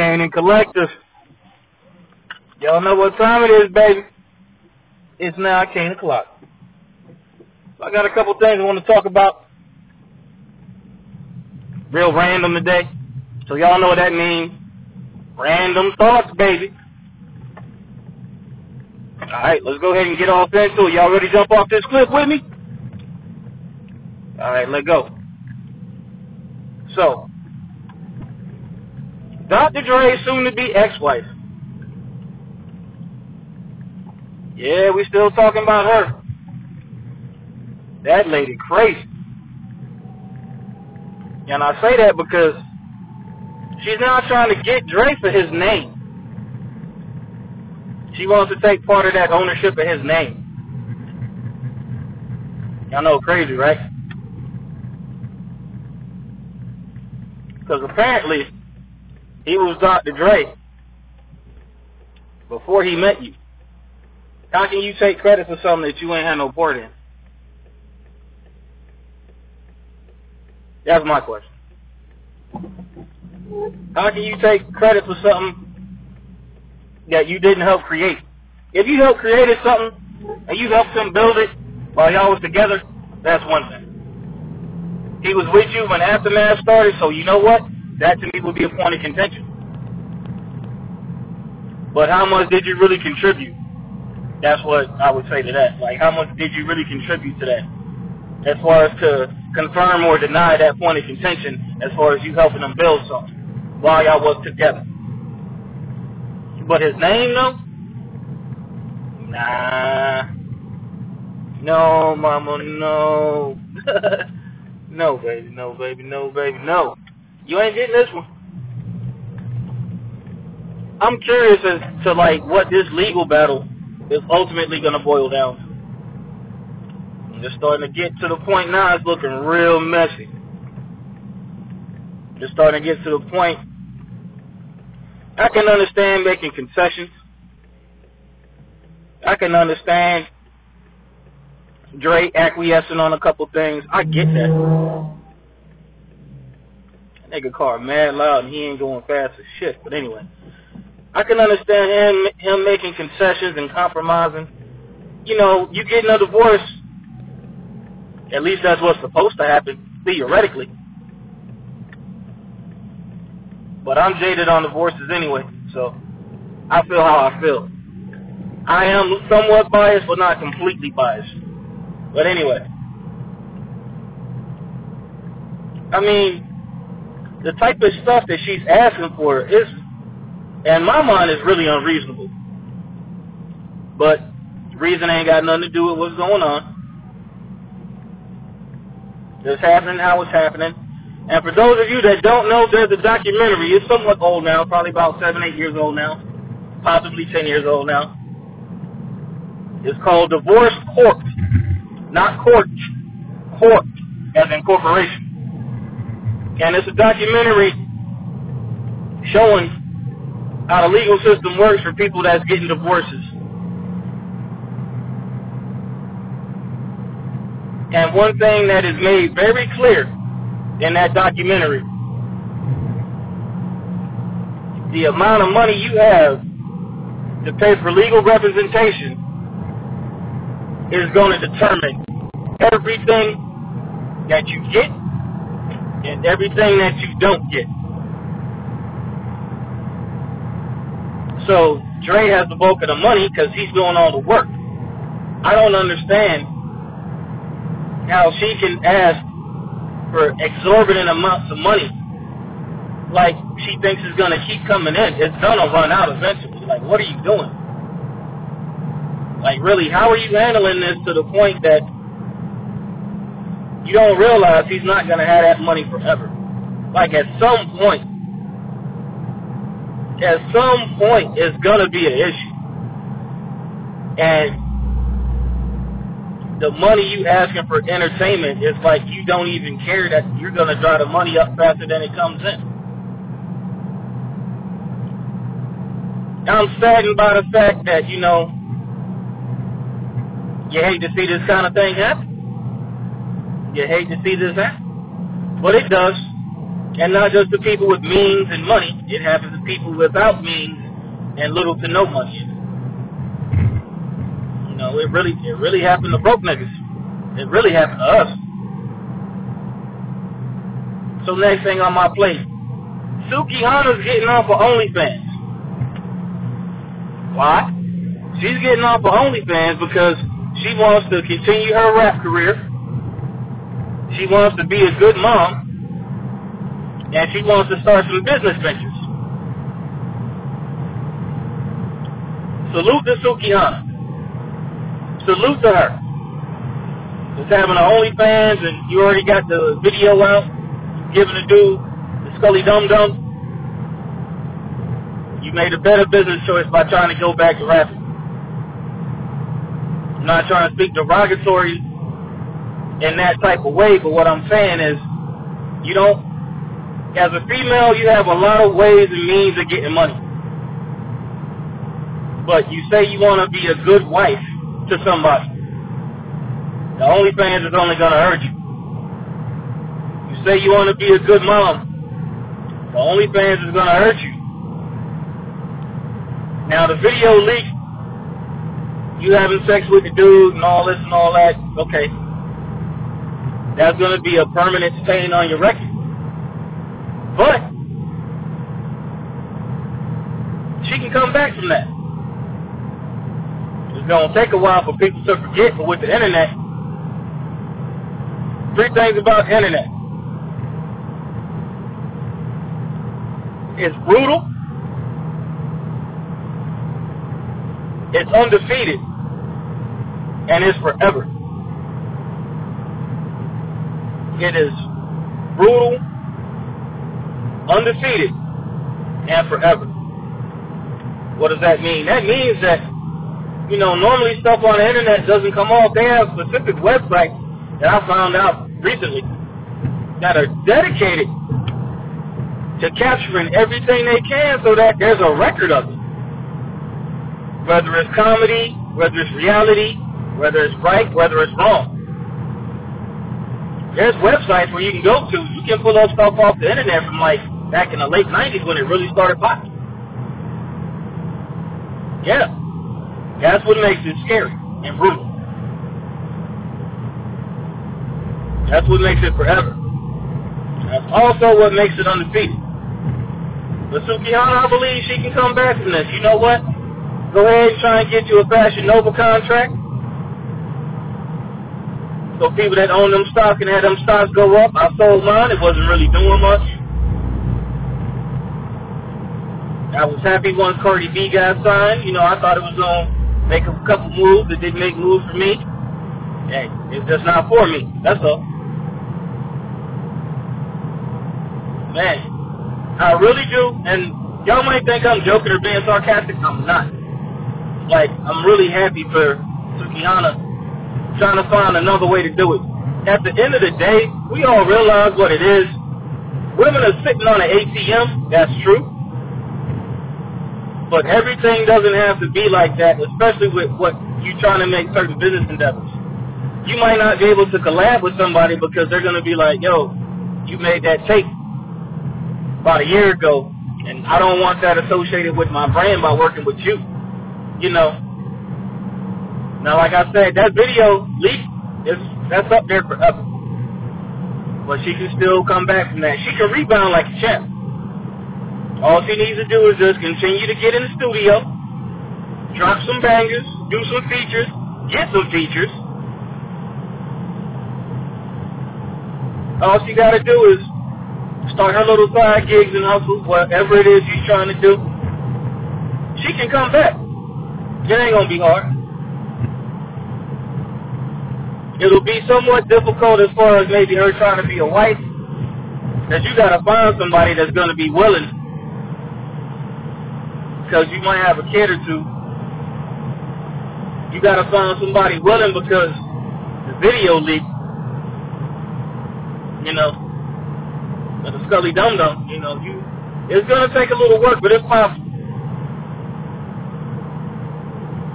And Collective. Y'all know what time it is, baby. It's now Kane o'clock. So I got a couple things I want to talk about. Real random today. So y'all know what that means. Random thoughts, baby. Alright, let's go ahead and get off into it. Y'all ready to jump off this cliff with me? Alright, let go. So, Dr. Dre's soon to be ex-wife. Yeah, we still talking about her. That lady crazy. And I say that because she's now trying to get Dre for his name. She wants to take part of that ownership of his name. Y'all know crazy, right? Because apparently he was Dr. Dre before he met you. How can you take credit for something that you ain't had no part in? That's my question. How can you take credit for something that you didn't help create? If you helped create something and you helped him build it while y'all was together, that's one thing. He was with you when Aftermath started, so you know what? That to me would be a point of contention. But how much did you really contribute? That's what I would say to that. Like, how much did you really contribute to that? As far as to confirm or deny that point of contention, as far as you helping them build something while y'all was together. But his name, though? Nah. No, mama, no. no, baby, no, baby, no, baby, no. You ain't getting this one. I'm curious as to, like, what this legal battle is ultimately going to boil down to. It's starting to get to the point now it's looking real messy. Just starting to get to the point I can understand making concessions. I can understand Dre acquiescing on a couple things. I get that. Nigga car mad loud and he ain't going fast as shit. But anyway, I can understand him him making concessions and compromising. You know, you getting a divorce. At least that's what's supposed to happen theoretically. But I'm jaded on divorces anyway, so I feel how I feel. I am somewhat biased, but not completely biased. But anyway, I mean, the type of stuff that she's asking for is, in my mind, is really unreasonable. But reason ain't got nothing to do with what's going on. It's happening how it's happening. And for those of you that don't know, there's a documentary. It's somewhat old now, probably about seven, eight years old now, possibly ten years old now. It's called Divorce Court, not court, court as in corporation. And it's a documentary showing how the legal system works for people that's getting divorces. And one thing that is made very clear in that documentary. The amount of money you have to pay for legal representation is going to determine everything that you get and everything that you don't get. So Dre has the bulk of the money because he's doing all the work. I don't understand how she can ask for exorbitant amounts of money like she thinks going to keep coming in. It's to run out eventually. Like, what are you doing? Like, really, how are you handling this to the point that you don't realize he's not going to have that money forever? Like, at some point, at some point, it's going to be an issue. And the money you asking for entertainment is like you don't even care that you're going to draw the money up faster than it comes in. I'm saddened by the fact that, you know, you hate to see this kind of thing happen. You hate to see this happen. But it does. And not just to people with means and money. It happens to people without means and little to no money. You know, it really it really happened to broke niggas. It really happened to us. So next thing on my plate, Sukihana's getting off of OnlyFans. Why? She's getting off of OnlyFans because she wants to continue her rap career. She wants to be a good mom. And she wants to start some business ventures. Salute to Sukihana. Salute to her. Just having an OnlyFans and you already got the video out, giving the dude the Scully Dum Dum. You made a better business choice by trying to go back to rapping. I'm not trying to speak derogatory in that type of way, but what I'm saying is, you don't, as a female, you have a lot of ways and means of getting money. But you say you want to be a good wife to somebody. The OnlyFans is only going to hurt you. You say you want to be a good mom. The OnlyFans is going to hurt you. Now the video leak, you having sex with the dude and all this and all that, okay. That's going to be a permanent stain on your record. But she can come back from that. It's going to take a while for people to forget, but with the internet, three things about the internet. It's brutal. It's undefeated. And it's forever. It is brutal, undefeated, and forever. What does that mean? That means that, you know, normally stuff on the internet doesn't come off. They have specific websites that I found out recently that are dedicated to capturing everything they can so that there's a record of it whether it's comedy, whether it's reality, whether it's right, whether it's wrong. There's websites where you can go to. You can pull up stuff off the internet from like back in the late 90s when it really started popping. Yeah. That's what makes it scary and brutal. That's what makes it forever. That's also what makes it undefeated. But Sukihana, I believe she can come back from this. You know what? Go ahead and try and get you a Fashion Nova contract. So people that own them stocks and had them stocks go up, I sold mine. It wasn't really doing much. I was happy once Cardi B got signed. You know, I thought it was going to make a couple moves. It didn't make moves for me. Hey, it's just not for me. That's all. Man, I really do. And y'all might think I'm joking or being sarcastic. I'm not. Like, I'm really happy for Sukihana trying to find another way to do it. At the end of the day, we all realize what it is. Women are sitting on an ATM, that's true. But everything doesn't have to be like that, especially with what you're trying to make certain business endeavors. You might not be able to collab with somebody because they're going to be like, yo, you made that tape about a year ago, and I don't want that associated with my brand by working with you you know. Now, like I said, that video leak is that's up there for forever. But she can still come back from that. She can rebound like a champ. All she needs to do is just continue to get in the studio, drop some bangers, do some features, get some features. All she got to do is start her little side gigs and hustles, whatever it is she's trying to do. She can come back. It ain't gonna be hard. It'll be somewhat difficult as far as maybe her trying to be a wife. That you gotta find somebody that's gonna be willing. Because you might have a kid or two. You gotta find somebody willing because the video leak. You know, the Scully Dum Dum. You know, you. It's gonna take a little work, but it's possible.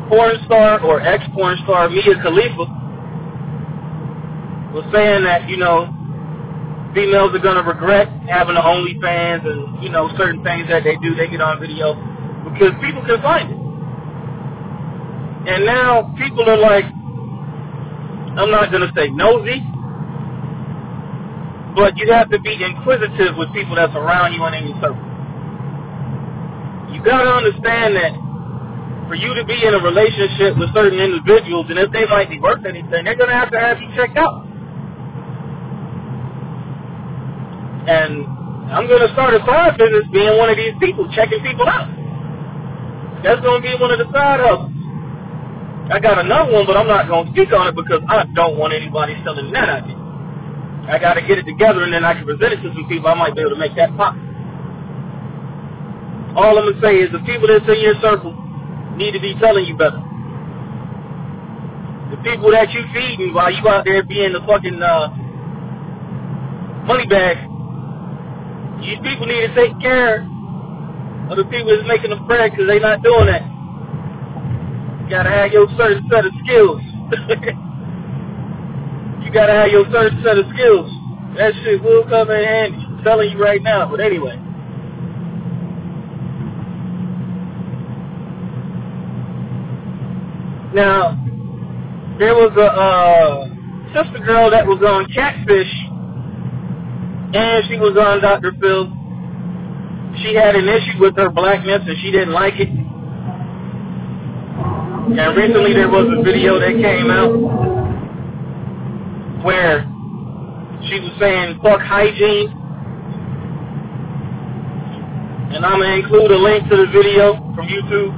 porn star or ex-porn star Mia Khalifa was saying that, you know, females are gonna regret having the OnlyFans and you know certain things that they do. They get on video because people can find it. And now people are like, I'm not gonna say nosy, but you have to be inquisitive with people that's around you in your circle. You gotta understand that for you to be in a relationship with certain individuals, and if they might be worth anything, they're gonna have to have you checked out. And I'm going to start a side business being one of these people, checking people out. That's going to be one of the side hustles. I got another one, but I'm not going to speak on it because I don't want anybody selling that at me. I got to get it together and then I can present it to some people. I might be able to make that pop. All I'm to say is the people that's in your circle need to be telling you better. The people that you feeding while you out there being the fucking uh, money bag you people need to take care of the people that's making the bread because they not doing that. You gotta have your certain set of skills. you gotta have your certain set of skills. That shit will come in handy. I'm telling you right now. But anyway. Now, there was a uh, sister girl that was on Catfish and she was on Dr. Phil. She had an issue with her blackness and she didn't like it. And recently there was a video that came out where she was saying fuck hygiene. And I'm going to include a link to the video from YouTube.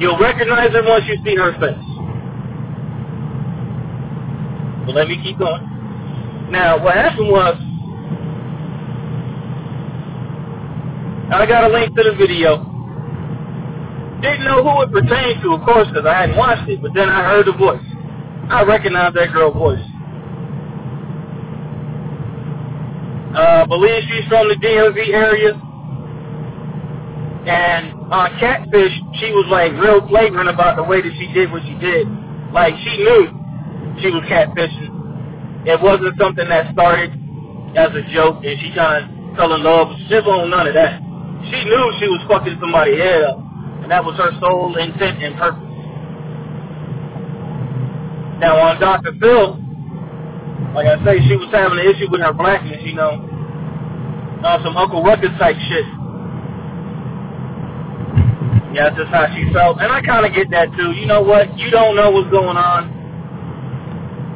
You'll recognize her once you see her face. But let me keep going. Now, what happened was, I got a link to the video. Didn't know who it pertained to, of course, because I hadn't watched it, but then I heard the voice. I recognized that girl's voice. Uh, believe she's from the DMV area. And on uh, Catfish, she was like real flagrant about the way that she did what she did. Like she knew she was catfishing it wasn't something that started as a joke and she kind of fell in love. She want none of that. She knew she was fucking somebody head up, and that was her sole intent and purpose. Now on Dr. Phil, like I say, she was having an issue with her blackness, you know, on some Uncle Ruckus type shit. Yeah, that's just how she felt. And I kind of get that too. You know what? You don't know what's going on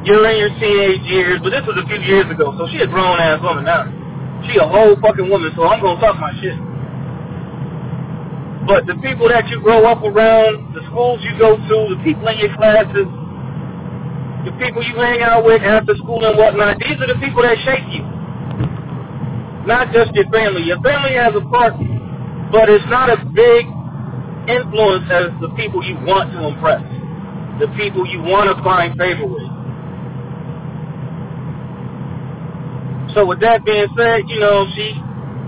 in your teenage years, but this was a few years ago, so she a grown ass woman now. She a whole fucking woman, so I'm gonna talk my shit. But the people that you grow up around, the schools you go to, the people in your classes, the people you hang out with after school and whatnot, these are the people that shape you. Not just your family. Your family has a part, but it's not as big influence as the people you want to impress, the people you want to find favor with. So with that being said, you know, she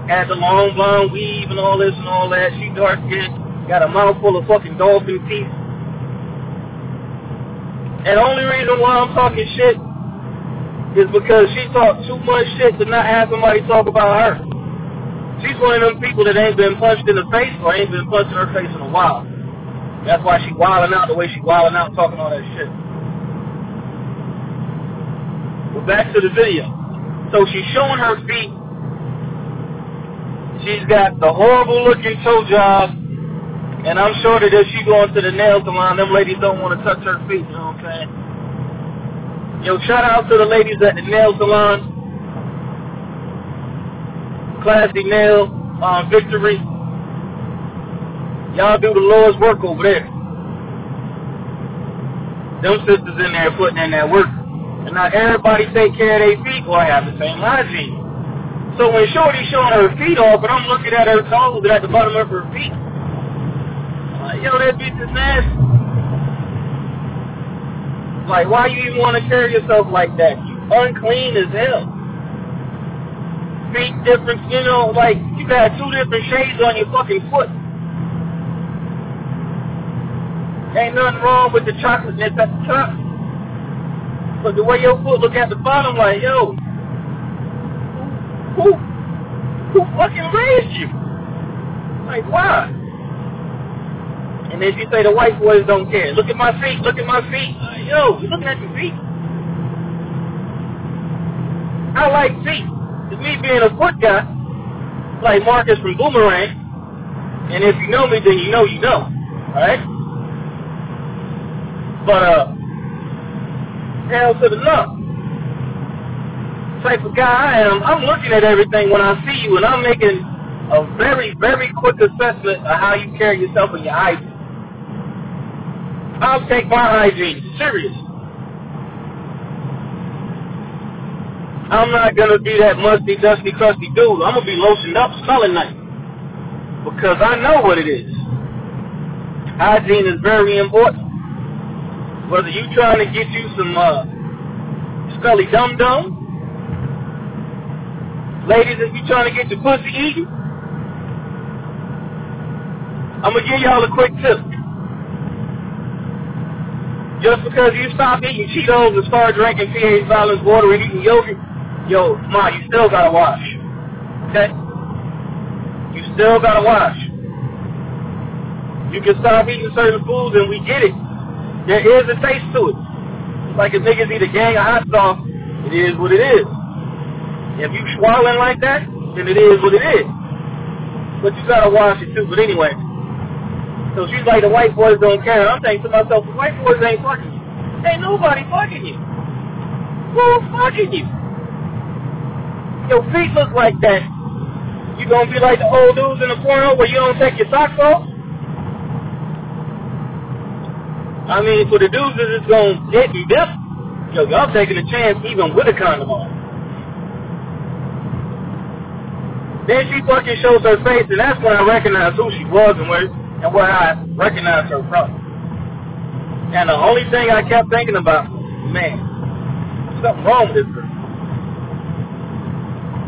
had the long blonde weave and all this and all that. She dark skinned, got a mouthful of fucking dolphin teeth. And the only reason why I'm talking shit is because she talked too much shit to not have somebody talk about her. She's one of them people that ain't been punched in the face or ain't been punched in her face in a while. That's why she wilding out the way she wilding out talking all that shit. But back to the video. So she's showing her feet. She's got the horrible looking toe job. And I'm sure that if she going to the nail salon, them ladies don't want to touch her feet, you know what I'm saying? Yo, shout out to the ladies at the nail salon. Classy Nail, um, Victory. Y'all do the Lord's work over there. Them sisters in there putting in that work. And not everybody take care of their feet or have the same hygiene. So when Shorty's showing her feet off, and I'm looking at her toes at the bottom of her feet, I'm like, yo, that bitch is nasty. Like, why you even want to carry yourself like that? You unclean as hell. Feet different, you know, like, you got two different shades on your fucking foot. Ain't nothing wrong with the chocolate chocolateness at the top. But the way your foot look at the bottom, like, yo, who, who fucking raised you? Like, why? And then you say the white boys don't care. Look at my feet, look at my feet. Yo, you looking at your feet? I like feet. It's me being a foot guy, like Marcus from Boomerang. And if you know me, then you know you know. Alright? But, uh, hell to the no. Type of guy I am, I'm looking at everything when I see you, and I'm making a very, very quick assessment of how you carry yourself in your hygiene. I'll take my hygiene serious. I'm not gonna be that musty, dusty, crusty dude. I'm gonna be lotioned up, smelling nice. Because I know what it is. Hygiene is very important. Whether you trying to get you some uh, smelly dum dum, ladies, if you trying to get your pussy eaten, I'm gonna give y'all a quick tip. Just because you stop eating Cheetos and start drinking pH balanced water and eating yogurt, yo, ma, you still gotta wash. Okay? You still gotta wash. You can stop eating certain foods and we get it. There is a taste to it. It's like if niggas eat a gang of hot sauce, it is what it is. If you swallowing like that, then it is what it is. But you gotta wash it too. But anyway, so she's like, the white boys don't care. I'm thinking to myself, the white boys ain't fucking you. Ain't nobody fucking you. Who's fucking you? Your feet look like that. You gonna be like the old dudes in the porno where you don't take your socks off? I mean, for the dudes that is gonna hit and dip, yo, y'all taking a chance even with a condom on. Then she fucking shows her face, and that's when I recognized who she was and where and where I recognized her from. And the only thing I kept thinking about, man, something wrong with this girl.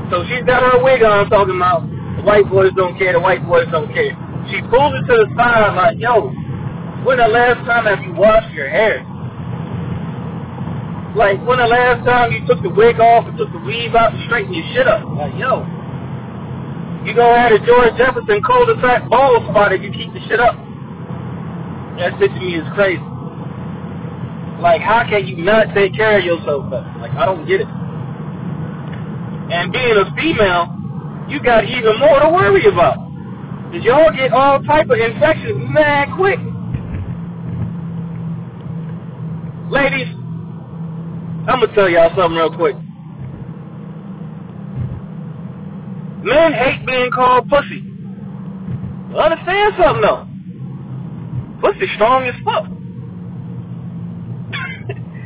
So she's got her wig on, talking about the white boys don't care, the white boys don't care. She pulls it to the side like, yo, when the last time have you washed your hair? Like, when the last time you took the wig off and took the weave out and straightened your shit up? Like, yo, you gonna have a George Jefferson cul-de-sac ball spot if you keep the shit up. That shit to me is crazy. Like, how can you not take care of yourself better? Like, I don't get it. And being a female, you got even more to worry about. Cause y'all get all type of infections mad quick. Ladies, I'm gonna tell y'all something real quick. Men hate being called pussy. Understand something though. Pussy strong as fuck.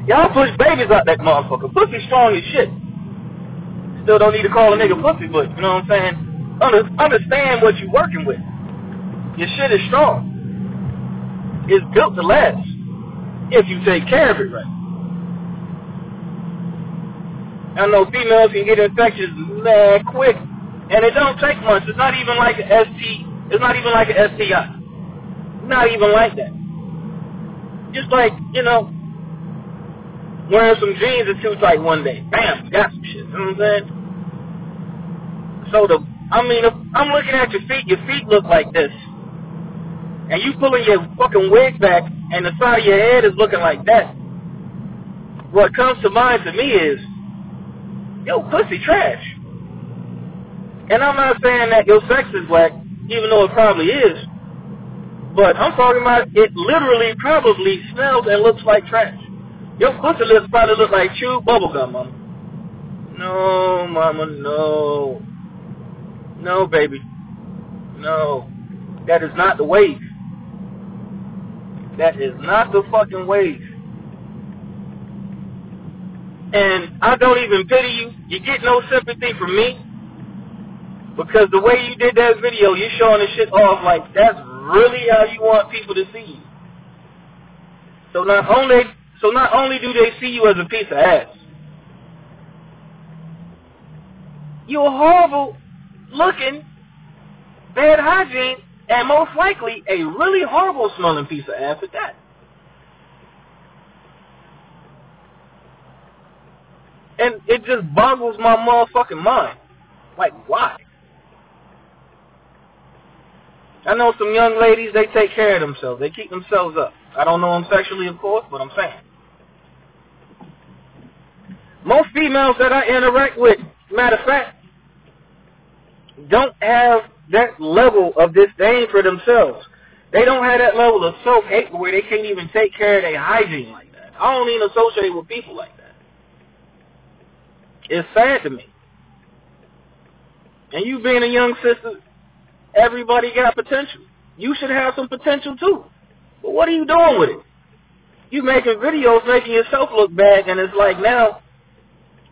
Y'all push babies out that motherfucker. Pussy strong as shit. Still don't need to call a nigga pussy, but you know what I'm saying? Under, understand what you're working with. Your shit is strong. It's built to last if you take care of it right. I know females can get infections mad quick, and it don't take much. It's not even like an ST. It's not even like an STI. Not even like that. Just like you know, wearing some jeans are too tight one day. Bam, got some shit. You know what I'm saying? So the, I mean, if I'm looking at your feet. Your feet look like this, and you pulling your fucking wig back, and the side of your head is looking like that. What comes to mind to me is, yo, pussy trash. And I'm not saying that your sex is whack, even though it probably is. But I'm talking about it literally probably smells and looks like trash. Your pussy lips probably look like chewed bubblegum, mama. No, mama, no. No, baby. No. That is not the wave. That is not the fucking way. And I don't even pity you. You get no sympathy from me. Because the way you did that video, you're showing the shit off like that's really how you want people to see you. So not only so not only do they see you as a piece of ass, you're horrible looking, bad hygiene, and most likely a really horrible smelling piece of ass at that. And it just boggles my motherfucking mind. Like, why? I know some young ladies, they take care of themselves. They keep themselves up. I don't know them sexually, of course, but I'm saying. Most females that I interact with, matter of fact, don't have that level of disdain for themselves. They don't have that level of self-hate where they can't even take care of their hygiene like that. I don't even associate with people like that. It's sad to me. And you being a young sister, everybody got potential. You should have some potential too. But what are you doing with it? You making videos making yourself look bad and it's like now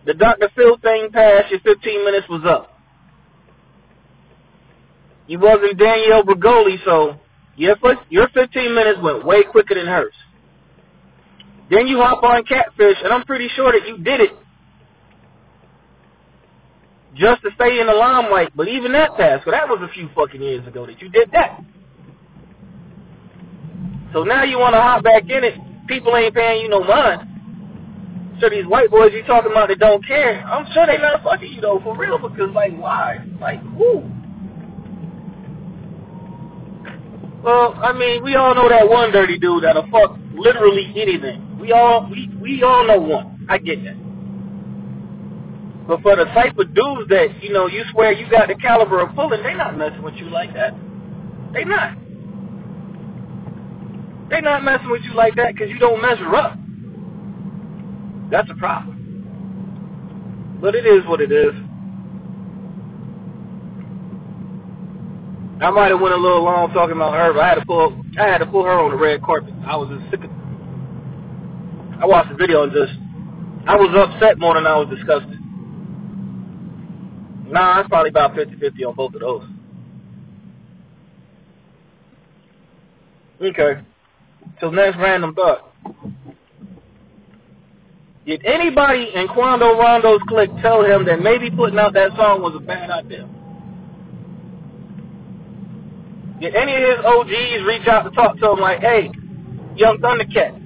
the Dr. Phil thing passed, your 15 minutes was up. You wasn't Danielle Bregoli, so your, your 15 minutes went way quicker than hers. Then you hop on Catfish, and I'm pretty sure that you did it just to stay in the limelight. But even that passed, so that was a few fucking years ago that you did that. So now you want to hop back in it. People ain't paying you no mind. So these white boys you talking about that don't care, I'm sure they not fucking you though, for real, because like why? Like who? Well, I mean, we all know that one dirty dude that'll fuck literally anything. We all we we all know one. I get that. But for the type of dudes that, you know, you swear you got the caliber of pulling, they not messing with you like that. They not. They not messing with you like that because you don't measure up. That's a problem. But it is what it is. I might have went a little long talking about her, but I had to pull I had to pull her on the red carpet. I was just sick of I watched the video and just I was upset more than I was disgusted. Nah, it's probably about 50-50 on both of those. Okay. So next random thought. Did anybody in Quando Rondo's clique tell him that maybe putting out that song was a bad idea? Did any of his OGs reach out to talk to him like, hey, young Thundercat,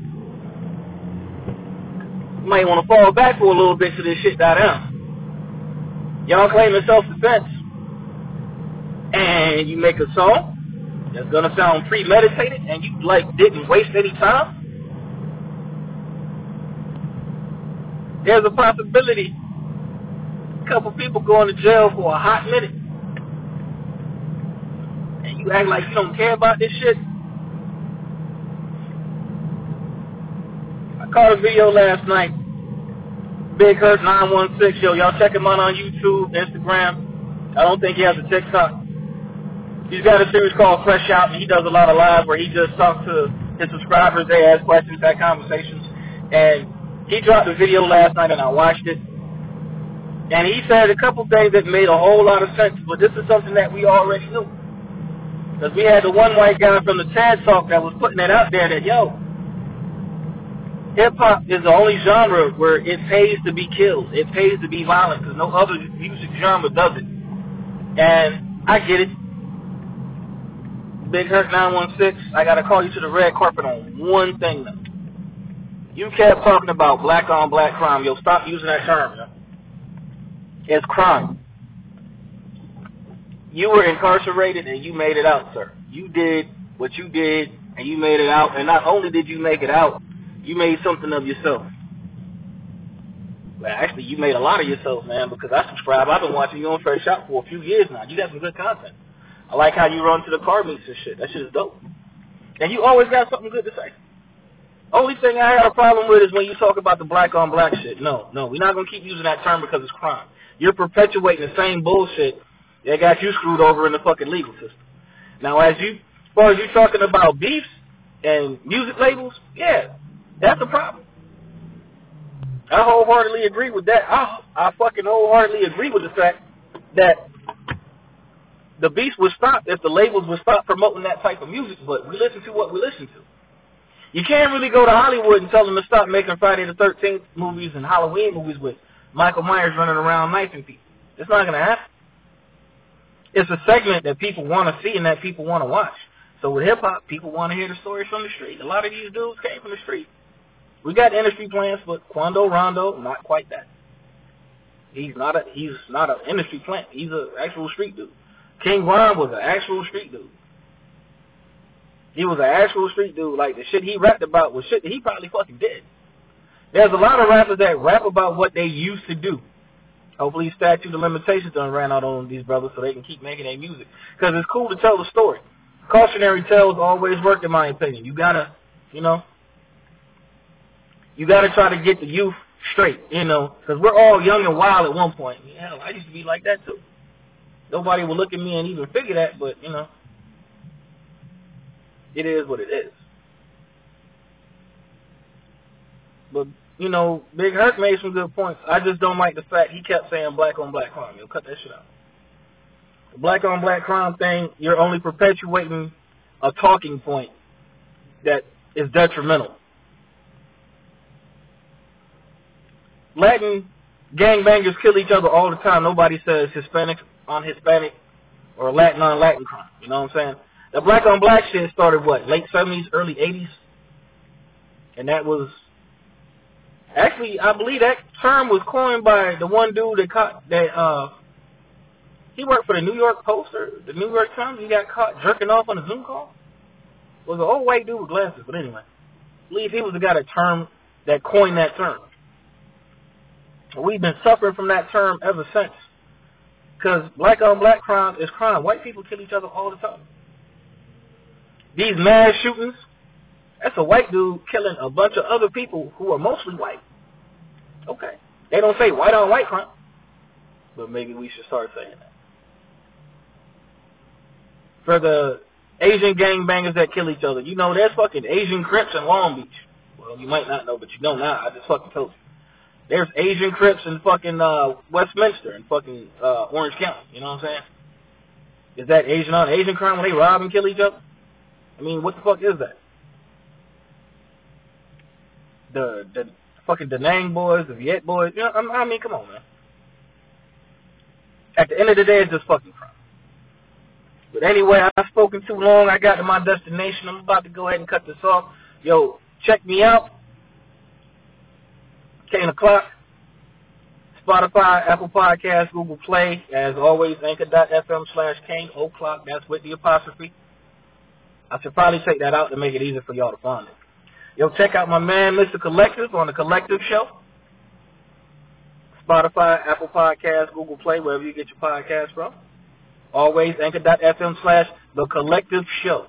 you might want to fall back for a little bit to this shit die down. Y'all claiming self-defense. And you make a song that's going to sound premeditated and you, like, didn't waste any time. there's a possibility a couple people going to jail for a hot minute. You act like you don't care about this shit. I caught a video last night. Big Herc 916. Yo, y'all check him out on YouTube, Instagram. I don't think he has a TikTok. He's got a series called Fresh Out, and he does a lot of live where he just talks to his subscribers. They ask questions, have conversations. And he dropped a video last night and I watched it. And he said a couple things that made a whole lot of sense, but this is something that we already knew. Because we had the one white guy from the TED Talk that was putting it out there that, yo, hip-hop is the only genre where it pays to be killed. It pays to be violent because no other music genre does it. And I get it. Big Herc 916, I got to call you to the red carpet on one thing, though. You kept talking about black on black crime. Yo, stop using that term. Yo. It's crime. You were incarcerated and you made it out, sir. You did what you did and you made it out. And not only did you make it out, you made something of yourself. Well, actually, you made a lot of yourself, man, because I subscribe. I've been watching you on Fresh Out for a few years now. You got some good content. I like how you run to the car meets and shit. That shit is dope. And you always got something good to say. Only thing I have a problem with is when you talk about the black on black shit. No, no, we're not gonna keep using that term because it's crime. You're perpetuating the same bullshit that got you screwed over in the fucking legal system. Now, as you, as far as you talking about beefs and music labels, yeah, that's a problem. I wholeheartedly agree with that. I, I fucking wholeheartedly agree with the fact that the beefs would stop if the labels would stop promoting that type of music, but we listen to what we listen to. You can't really go to Hollywood and tell them to stop making Friday the 13th movies and Halloween movies with Michael Myers running around knifing people. It's not going to happen. It's a segment that people want to see and that people want to watch. So with hip hop, people want to hear the stories from the street. A lot of these dudes came from the street. We got industry plants, but Quando Rondo, not quite that. He's not a he's not an industry plant. He's an actual street dude. King Von was an actual street dude. He was an actual street dude. Like the shit he rapped about was shit that he probably fucking did. There's a lot of rappers that rap about what they used to do. Hopefully, statute of limitations done ran out on these brothers so they can keep making their music. Because it's cool to tell the story. Cautionary tales always work, in my opinion. You gotta, you know, you gotta try to get the youth straight, you know, because we're all young and wild at one point. Hell, I used to be like that too. Nobody will look at me and even figure that, but you know, it is what it is. But you know, Big Herc made some good points. I just don't like the fact he kept saying black on black crime. Yo, cut that shit out. The black on black crime thing, you're only perpetuating a talking point that is detrimental. Latin gangbangers kill each other all the time. Nobody says Hispanic on Hispanic or Latin on Latin crime. You know what I'm saying? The black on black shit started what, late 70s, early 80s? And that was actually, I believe that term was coined by the one dude that caught that uh he worked for the New York Post or the New York Times. He got caught jerking off on a Zoom call. It was an old white dude with glasses, but anyway, I believe he was the guy that term that coined that term. We've been suffering from that term ever since. Because black on black crime is crime. White people kill each other all the time. These mass shootings, that's a white dude killing a bunch of other people who are mostly white. Okay. They don't say white on white crime. But maybe we should start saying that. For the Asian gangbangers that kill each other, you know there's fucking Asian Crips in Long Beach. Well, you might not know, but you know now. I just fucking told you. There's Asian Crips in fucking uh, Westminster and fucking uh, Orange County. You know what I'm saying? Is that Asian on Asian crime when they rob and kill each other? I mean, what the fuck is that? The the fucking Da Nang boys, the Viet boys. You know, I mean, come on, man. At the end of the day, it's just fucking crime. But anyway, I've spoken too long. I got to my destination. I'm about to go ahead and cut this off. Yo, check me out. Kane o'clock. Spotify, Apple Podcasts, Google Play. As always, anchor.fm slash Kane o'clock. That's with the apostrophe. I should probably take that out to make it easier for y'all to find it. Yo, check out my man, Mr. Collective, on the Collective Show. Spotify, Apple Podcasts, Google Play, wherever you get your podcasts from. Always anchor.fm slash the collective show.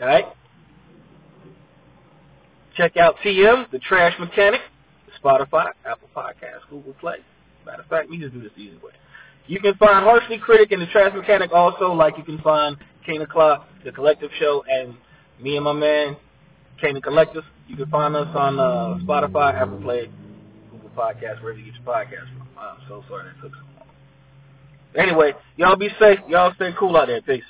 Alright? Check out TM, the trash mechanic. Spotify, Apple Podcasts, Google Play. Matter of fact, we just do this the easy way. You can find Harshly Critic and the Trash Mechanic also, like you can find Kane O'Clock, the Collective Show, and me and my man, Kane Collective. You can find us on uh, Spotify, Apple Play, Google Podcasts, wherever you get your podcasts from. I'm so sorry that took so long. Anyway, y'all be safe. Y'all stay cool out there. Peace.